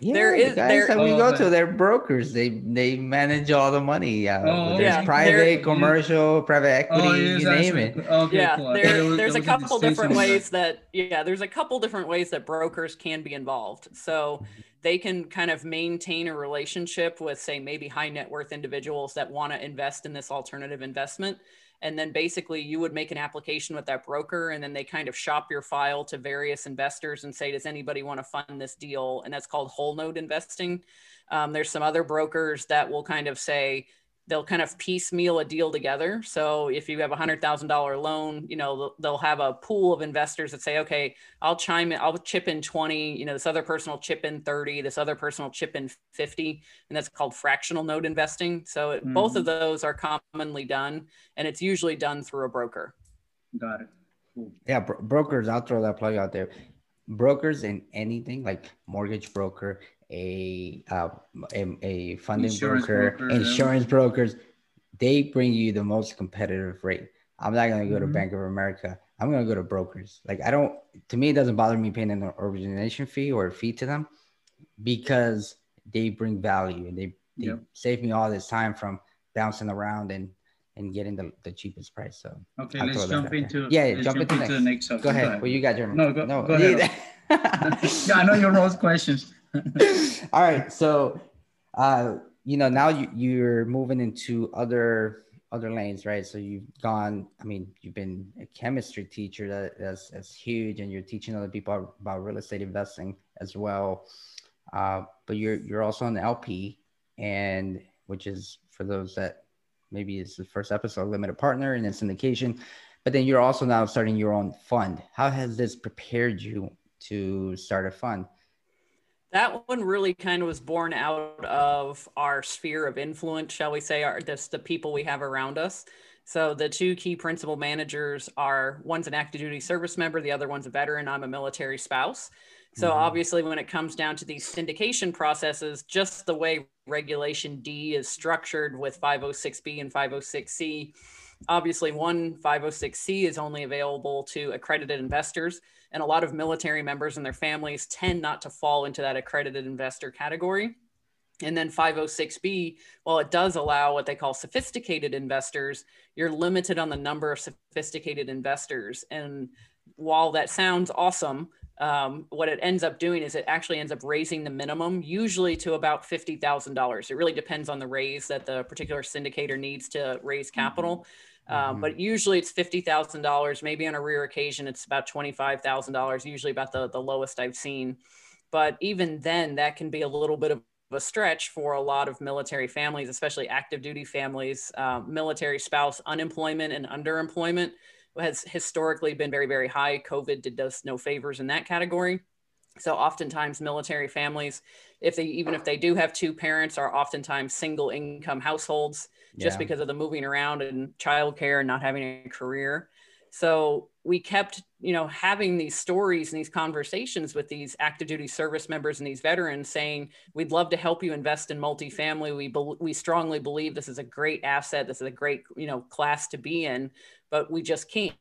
Speaker 2: Yeah, there is the guys there, that we oh, go to. They're brokers. They they manage all the money. Uh, oh, there's yeah. private, commercial, private equity. Oh, you name it.
Speaker 1: Okay, yeah, cool. there, there's a couple different ways that yeah, there's a couple different ways that brokers can be involved. So they can kind of maintain a relationship with, say, maybe high net worth individuals that want to invest in this alternative investment. And then basically, you would make an application with that broker, and then they kind of shop your file to various investors and say, Does anybody want to fund this deal? And that's called whole note investing. Um, there's some other brokers that will kind of say, they'll kind of piecemeal a deal together. So if you have a hundred thousand dollar loan, you know they'll have a pool of investors that say, okay, I'll chime in, I'll chip in twenty. You know, this other person will chip in thirty. This other person will chip in fifty, and that's called fractional note investing. So it, mm-hmm. both of mm-hmm. those are commonly done, and it's usually done through a broker.
Speaker 3: Got it.
Speaker 2: Cool. Yeah, bro- brokers. I'll throw that plug out there. Brokers in anything like mortgage broker, a uh, a, a, funding insurance broker, broker insurance yeah. brokers, they bring you the most competitive rate. I'm not gonna go mm-hmm. to Bank of America. I'm gonna go to brokers. Like I don't. To me, it doesn't bother me paying an origination fee or a fee to them because they bring value and they they yep. save me all this time from bouncing around and and getting the, the cheapest price. So
Speaker 3: okay, I'll let's jump into
Speaker 2: yeah, yeah jump, jump, into, into the next subject. Go ahead. Go ahead. Well, you got your
Speaker 3: no go, no go ahead. yeah, I know your most questions.
Speaker 2: All right. So, uh, you know, now you, you're moving into other other lanes, right? So you've gone. I mean, you've been a chemistry teacher that, that's that's huge, and you're teaching other people about real estate investing as well. Uh, but you're you're also an LP, and which is for those that maybe it's the first episode, limited partner and then syndication. But then you're also now starting your own fund. How has this prepared you to start a fund?
Speaker 1: That one really kind of was born out of our sphere of influence, shall we say, our just the people we have around us. So the two key principal managers are one's an active duty service member, the other one's a veteran. I'm a military spouse. So mm-hmm. obviously, when it comes down to these syndication processes, just the way Regulation D is structured with 506B and 506C, obviously one 506C is only available to accredited investors and a lot of military members and their families tend not to fall into that accredited investor category. And then 506B, while it does allow what they call sophisticated investors, you're limited on the number of sophisticated investors. And while that sounds awesome, um, what it ends up doing is it actually ends up raising the minimum, usually to about $50,000. It really depends on the raise that the particular syndicator needs to raise mm-hmm. Um, mm-hmm. But usually it's $50,000. Maybe on a rare occasion, it's about $25,000, usually about the, the lowest I've seen. But even then, that can be a little bit of a stretch for a lot of military families, especially active duty families. Uh, military spouse unemployment and underemployment has historically been very, very high. COVID did us no favors in that category. So oftentimes military families, if they even if they do have two parents, are oftentimes single income households just yeah. because of the moving around and childcare and not having a career. So we kept, you know, having these stories and these conversations with these active duty service members and these veterans saying, we'd love to help you invest in multifamily. We, be- we strongly believe this is a great asset. This is a great, you know, class to be in, but we just can't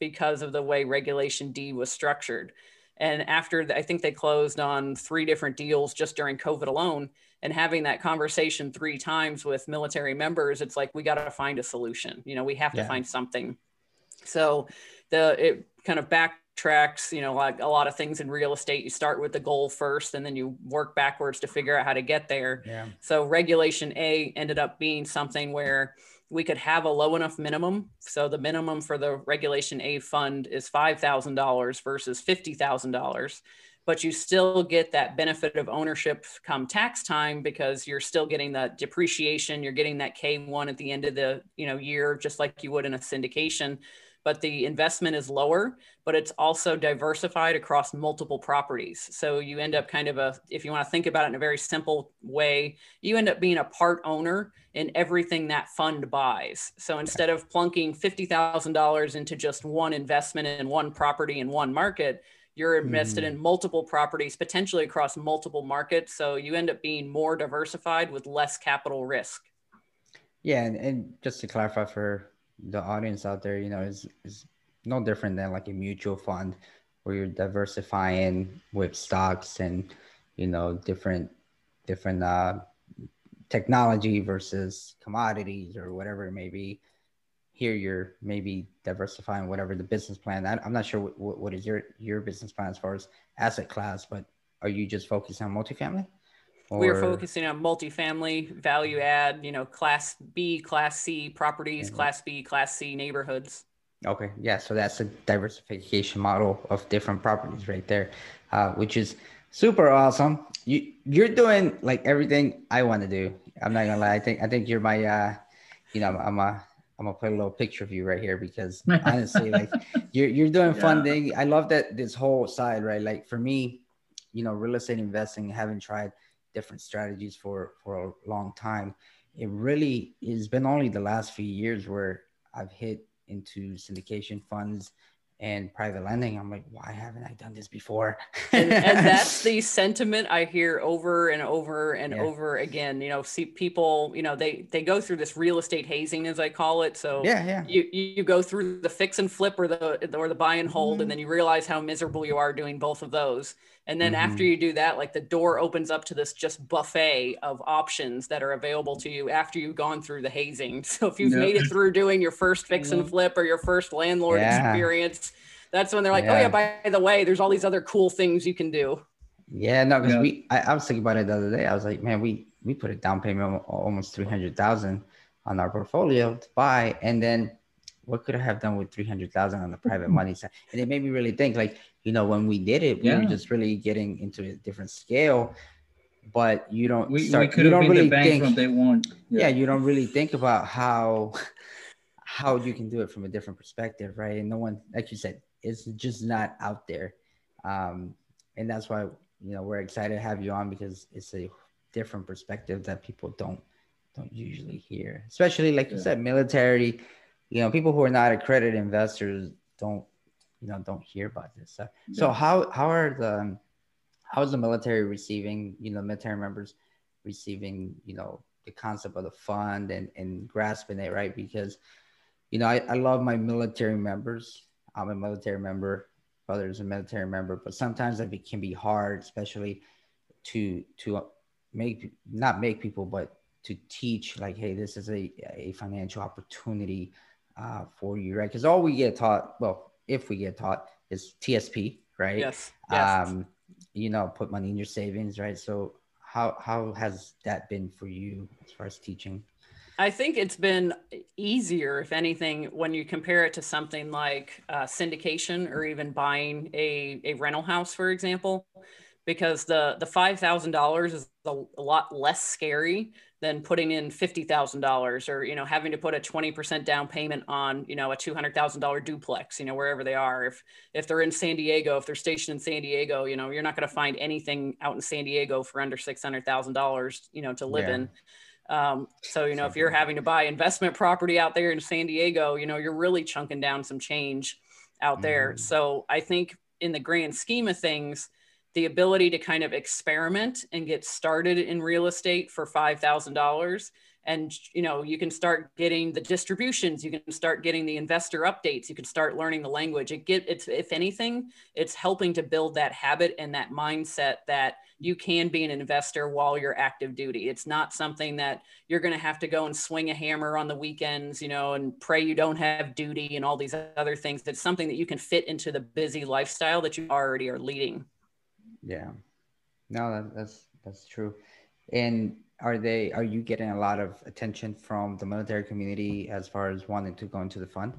Speaker 1: because of the way Regulation D was structured. And after I think they closed on three different deals just during COVID alone, and having that conversation three times with military members, it's like we got to find a solution. You know, we have to yeah. find something. So the it kind of backtracks, you know, like a lot of things in real estate, you start with the goal first and then you work backwards to figure out how to get there. Yeah. So regulation A ended up being something where we could have a low enough minimum. So the minimum for the regulation A fund is $5,000 versus $50,000 but you still get that benefit of ownership come tax time because you're still getting that depreciation you're getting that k1 at the end of the you know year just like you would in a syndication but the investment is lower, but it's also diversified across multiple properties. So you end up kind of a, if you want to think about it in a very simple way, you end up being a part owner in everything that fund buys. So instead of plunking $50,000 into just one investment in one property in one market, you're invested mm. in multiple properties, potentially across multiple markets. So you end up being more diversified with less capital risk.
Speaker 2: Yeah. And, and just to clarify for the audience out there, you know, is is no different than like a mutual fund where you're diversifying with stocks and you know different different uh, technology versus commodities or whatever it may be. Here you're maybe diversifying whatever the business plan. That I, am not sure what, what is your your business plan as far as asset class, but are you just focusing on multifamily?
Speaker 1: Or... We're focusing on multifamily, value add, you know, class B, class C properties, mm-hmm. class B, class C neighborhoods.
Speaker 2: Okay. Yeah. So that's a diversification model of different properties right there, uh, which is super awesome. You you're doing like everything I want to do. I'm not gonna lie. I think I think you're my uh, you know, I'm a I'm gonna put a little picture of you right here because honestly, like you're you're doing yeah. funding. I love that this whole side, right? Like for me, you know, real estate investing, haven't tried different strategies for for a long time. It really has been only the last few years where I've hit into syndication funds and private lending. I'm like, why haven't I done this before?
Speaker 1: and, and, that's the sentiment I hear over and over and yeah. over again. You know, see people, you know, they they go through this real estate hazing, as I call it. So
Speaker 2: yeah, yeah.
Speaker 1: You you go through the fix and flip or the or the buy and hold, mm-hmm. and then you realize how miserable you are doing both of those. And then mm-hmm. after you do that, like the door opens up to this just buffet of options that are available to you after you've gone through the hazing. So if you've yeah. made it through doing your first fix and flip or your first landlord yeah. experience, that's when they're like, yeah. oh yeah, by the way, there's all these other cool things you can do.
Speaker 2: Yeah, no, because we I, I, was thinking about it the other day. I was like, man, we we put a down payment of almost three hundred thousand on our portfolio to buy, and then what could I have done with 300,000 on the private money side? And it made me really think like, you know, when we did it, we yeah. were just really getting into a different scale, but you don't
Speaker 3: we, start, we could you have don't been really the bank think, from day one.
Speaker 2: Yeah. yeah. you don't really think about how, how you can do it from a different perspective. Right. And no one, like you said, it's just not out there. Um, and that's why, you know, we're excited to have you on because it's a different perspective that people don't, don't usually hear, especially like you said, military, you know people who are not accredited investors don't you know don't hear about this so, yeah. so how how are the how is the military receiving you know military members receiving you know the concept of the fund and and grasping it right because you know i, I love my military members i'm a military member brother's a military member but sometimes it can be hard especially to to make not make people, but to teach like, hey, this is a, a financial opportunity uh, for you, right? Because all we get taught, well, if we get taught, is TSP, right?
Speaker 1: Yes. yes.
Speaker 2: Um, you know, put money in your savings, right? So how how has that been for you as far as teaching?
Speaker 1: I think it's been easier, if anything, when you compare it to something like uh, syndication or even buying a, a rental house, for example, because the the five thousand dollars is a, a, lot less scary than putting in fifty thousand dollars or you know having to put a twenty percent down payment on you know a two hundred thousand dollar duplex, you know wherever they are. If if they're in San Diego, if they're stationed in San Diego, you know you're not going to find anything out in San Diego for under six hundred thousand dollars, you know, to live yeah. in. Um, so, you know, if you're having to buy investment property out there in San Diego, you know, you're really chunking down some change out there. Mm-hmm. So I think in the grand scheme of things, the ability to kind of experiment and get started in real estate for $5,000 and you know you can start getting the distributions you can start getting the investor updates you can start learning the language. It get it's if anything it's helping to build that habit and that mindset that you can be an investor while you're active duty. It's not something that you're going to have to go and swing a hammer on the weekends you know and pray you don't have duty and all these other things. It's something that you can fit into the busy lifestyle that you already are leading
Speaker 2: yeah. No that, that's that's true. And are they are you getting a lot of attention from the military community as far as wanting to go into the fund?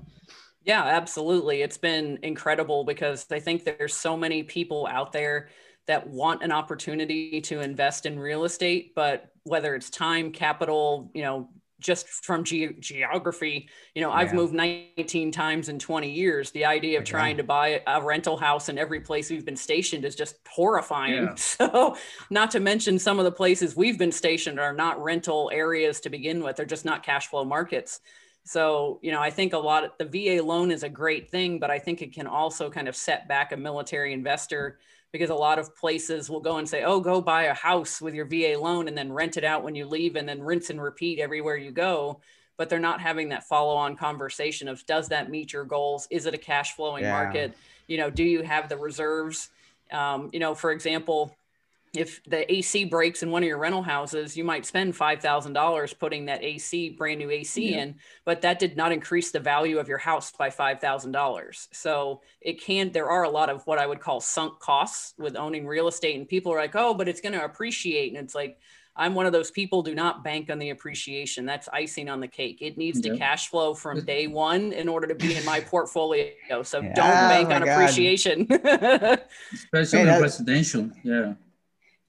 Speaker 1: Yeah absolutely. It's been incredible because i think there's so many people out there that want an opportunity to invest in real estate but whether it's time capital you know just from ge- geography, you know, yeah. I've moved 19 times in 20 years. The idea of okay. trying to buy a rental house in every place we've been stationed is just horrifying. Yeah. So, not to mention some of the places we've been stationed are not rental areas to begin with, they're just not cash flow markets. So, you know, I think a lot of the VA loan is a great thing, but I think it can also kind of set back a military investor because a lot of places will go and say, oh, go buy a house with your VA loan and then rent it out when you leave and then rinse and repeat everywhere you go. But they're not having that follow on conversation of does that meet your goals? Is it a cash flowing yeah. market? You know, do you have the reserves? Um, you know, for example, if the AC breaks in one of your rental houses, you might spend $5,000 putting that AC, brand new AC yeah. in, but that did not increase the value of your house by $5,000. So it can, there are a lot of what I would call sunk costs with owning real estate. And people are like, oh, but it's going to appreciate. And it's like, I'm one of those people do not bank on the appreciation. That's icing on the cake. It needs to cash flow from day one in order to be in my portfolio. So yeah, don't bank oh on God. appreciation.
Speaker 3: Especially hey, residential. Yeah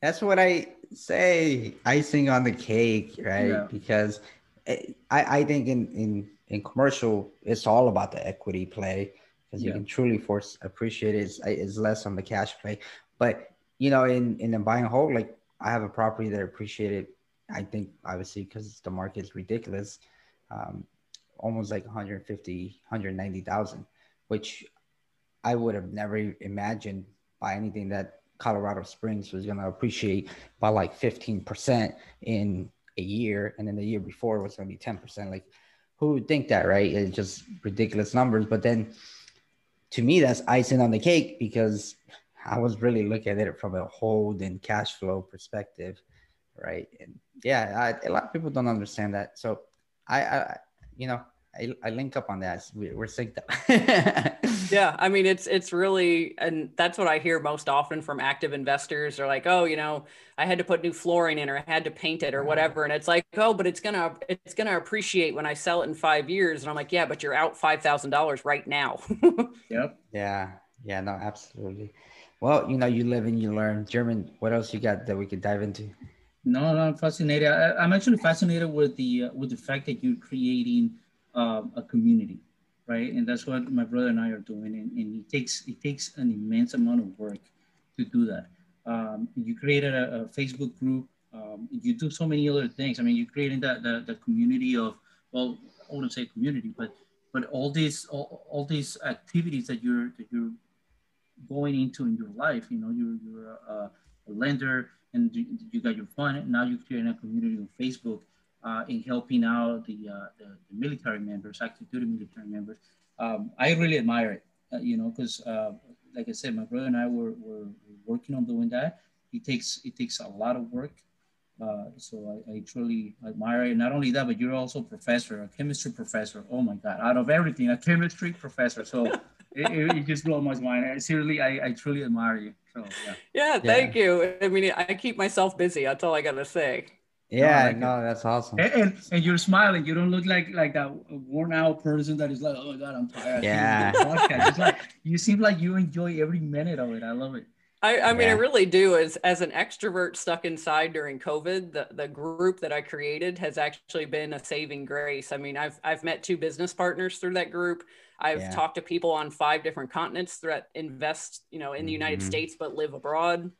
Speaker 2: that's what I say. Icing on the cake, right? Yeah. Because I, I think in, in in commercial, it's all about the equity play because you yeah. can truly force appreciate it. It's, it's less on the cash play. But you know, in in the buying whole, like I have a property that appreciated. I think obviously because the market is ridiculous, um, almost like 150, 190,000, which I would have never imagined by anything that Colorado Springs was going to appreciate by like 15% in a year. And then the year before it was going to be 10%. Like, who would think that, right? It's just ridiculous numbers. But then to me, that's icing on the cake because I was really looking at it from a hold and cash flow perspective, right? And yeah, I, a lot of people don't understand that. So I, I you know, I, I link up on that. We, are synced up.
Speaker 1: yeah, I mean it's it's really and that's what I hear most often from active investors. They're like, oh, you know, I had to put new flooring in or I had to paint it or whatever. And it's like, oh, but it's gonna it's gonna appreciate when I sell it in five years. And I'm like, yeah, but you're out five thousand dollars right now.
Speaker 3: yep.
Speaker 2: Yeah. Yeah. No, absolutely. Well, you know, you live and you learn. German. What else you got that we could dive into?
Speaker 3: No, no, I'm fascinated. I, am actually fascinated with the uh, with the fact that you're creating um, a community, right? And that's what my brother and I are doing. And, and it takes it takes an immense amount of work to do that. Um, you created a, a Facebook group. Um, you do so many other things. I mean, you're creating that the, the community of well, I wouldn't say community, but but all these all, all these activities that you're that you're going into in your life. You know, you're you're a, a lender and you, you got your fund. Now you're creating a community on Facebook uh, in helping out the, uh, the, the, military members, active duty military members. Um, I really admire it, uh, you know, because uh, like I said, my brother and I were, were, working on doing that. It takes it takes a lot of work, Uh, so I, I, truly admire it. Not only that, but you're also a professor, a chemistry professor. Oh my God, out of everything, a chemistry professor. So it, it, just blew my mind. I, seriously, I, I truly admire you. So
Speaker 1: yeah. Yeah, thank yeah. you. I mean, I keep myself busy. That's all I gotta say.
Speaker 2: Yeah, no, that's awesome.
Speaker 3: And, and, and you're smiling. You don't look like like that worn out person that is like, oh my god, I'm tired.
Speaker 2: Yeah.
Speaker 3: It's like you seem like you enjoy every minute of it. I love it.
Speaker 1: I, I mean, yeah. I really do. As as an extrovert stuck inside during COVID, the, the group that I created has actually been a saving grace. I mean, I've I've met two business partners through that group. I've yeah. talked to people on five different continents that invest, you know, in the United mm-hmm. States but live abroad.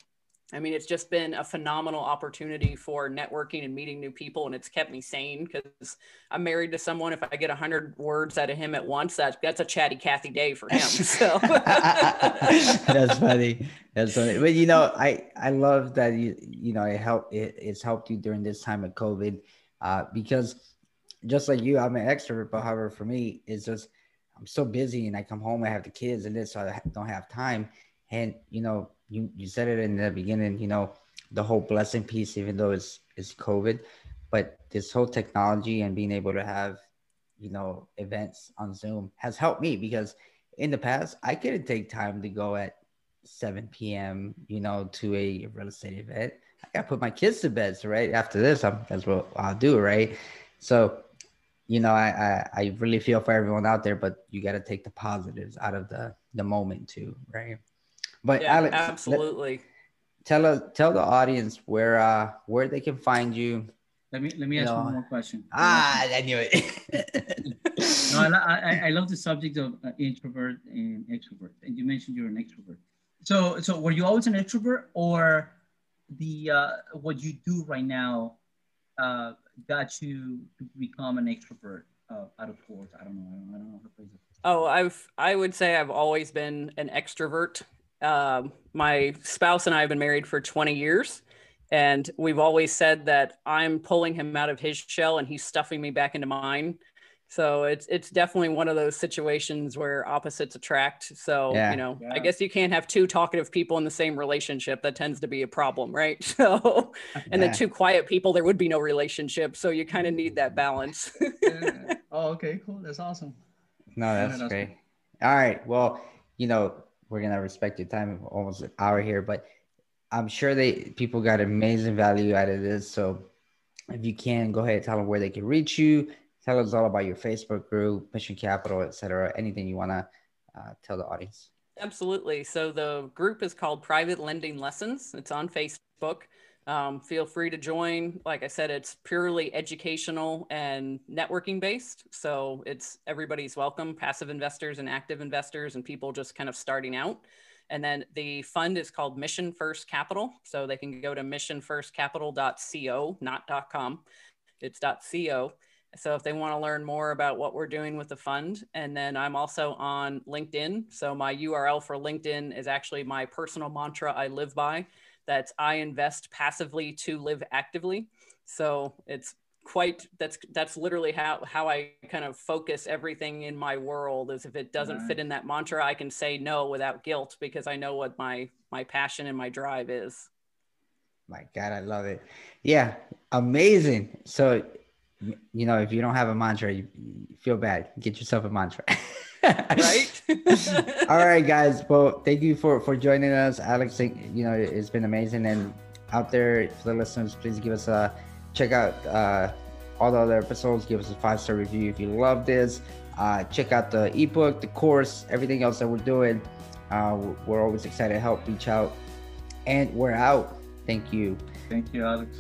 Speaker 1: I mean, it's just been a phenomenal opportunity for networking and meeting new people, and it's kept me sane because I'm married to someone. If I get a hundred words out of him at once, that's that's a chatty Cathy day for him. So
Speaker 2: that's funny. That's funny. But you know, I I love that you you know it helped it, it's helped you during this time of COVID, uh, because just like you, I'm an extrovert, but however, for me, it's just I'm so busy and I come home, I have the kids and this, so I don't have time. And you know, you you said it in the beginning, you know, the whole blessing piece, even though it's it's COVID, but this whole technology and being able to have, you know, events on Zoom has helped me because in the past I couldn't take time to go at 7 p.m. you know to a real estate event. I gotta put my kids to bed. So right after this, I'm that's what I'll do, right? So, you know, I, I I really feel for everyone out there, but you gotta take the positives out of the the moment too, right? But yeah, Alex,
Speaker 1: absolutely.
Speaker 2: Let, tell us, tell the audience where uh where they can find you.
Speaker 3: Let me let me ask know. one more question.
Speaker 2: Ah, I knew it.
Speaker 3: no, I, I, I love the subject of uh, introvert and extrovert, and you mentioned you're an extrovert. So so were you always an extrovert, or the uh, what you do right now uh, got you to become an extrovert uh, out of course? I don't know. I don't, I don't know how to phrase it.
Speaker 1: Oh, I've I would say I've always been an extrovert. Um, my spouse and I have been married for 20 years. And we've always said that I'm pulling him out of his shell and he's stuffing me back into mine. So it's it's definitely one of those situations where opposites attract. So yeah. you know, yeah. I guess you can't have two talkative people in the same relationship. That tends to be a problem, right? So, and yeah. then two quiet people, there would be no relationship. So you kind of need that balance.
Speaker 3: oh, okay, cool. That's awesome.
Speaker 2: No, that's, that's great. All right. Well, you know, we're gonna respect your time almost an hour here, but I'm sure they people got amazing value out of this. So if you can go ahead, and tell them where they can reach you. Tell us all about your Facebook group, Mission Capital, etc. Anything you wanna uh, tell the audience.
Speaker 1: Absolutely. So the group is called Private Lending Lessons. It's on Facebook. Um, feel free to join. Like I said, it's purely educational and networking based. So it's everybody's welcome, passive investors and active investors and people just kind of starting out. And then the fund is called Mission First Capital. So they can go to missionfirstcapital.co, not .com. It's .co. So if they want to learn more about what we're doing with the fund, and then I'm also on LinkedIn. So my URL for LinkedIn is actually my personal mantra I live by that's I invest passively to live actively. So it's quite that's that's literally how how I kind of focus everything in my world is if it doesn't right. fit in that mantra I can say no without guilt because I know what my my passion and my drive is.
Speaker 2: My god, I love it. Yeah, amazing. So you know, if you don't have a mantra, you, you feel bad. Get yourself a mantra.
Speaker 1: right?
Speaker 2: All right, guys. Well, thank you for for joining us, Alex. You know, it's been amazing. And out there for the listeners, please give us a check out uh, all the other episodes. Give us a five star review if you love this. Uh, check out the ebook, the course, everything else that we're doing. Uh, we're always excited to help reach out. And we're out. Thank you.
Speaker 3: Thank you, Alex.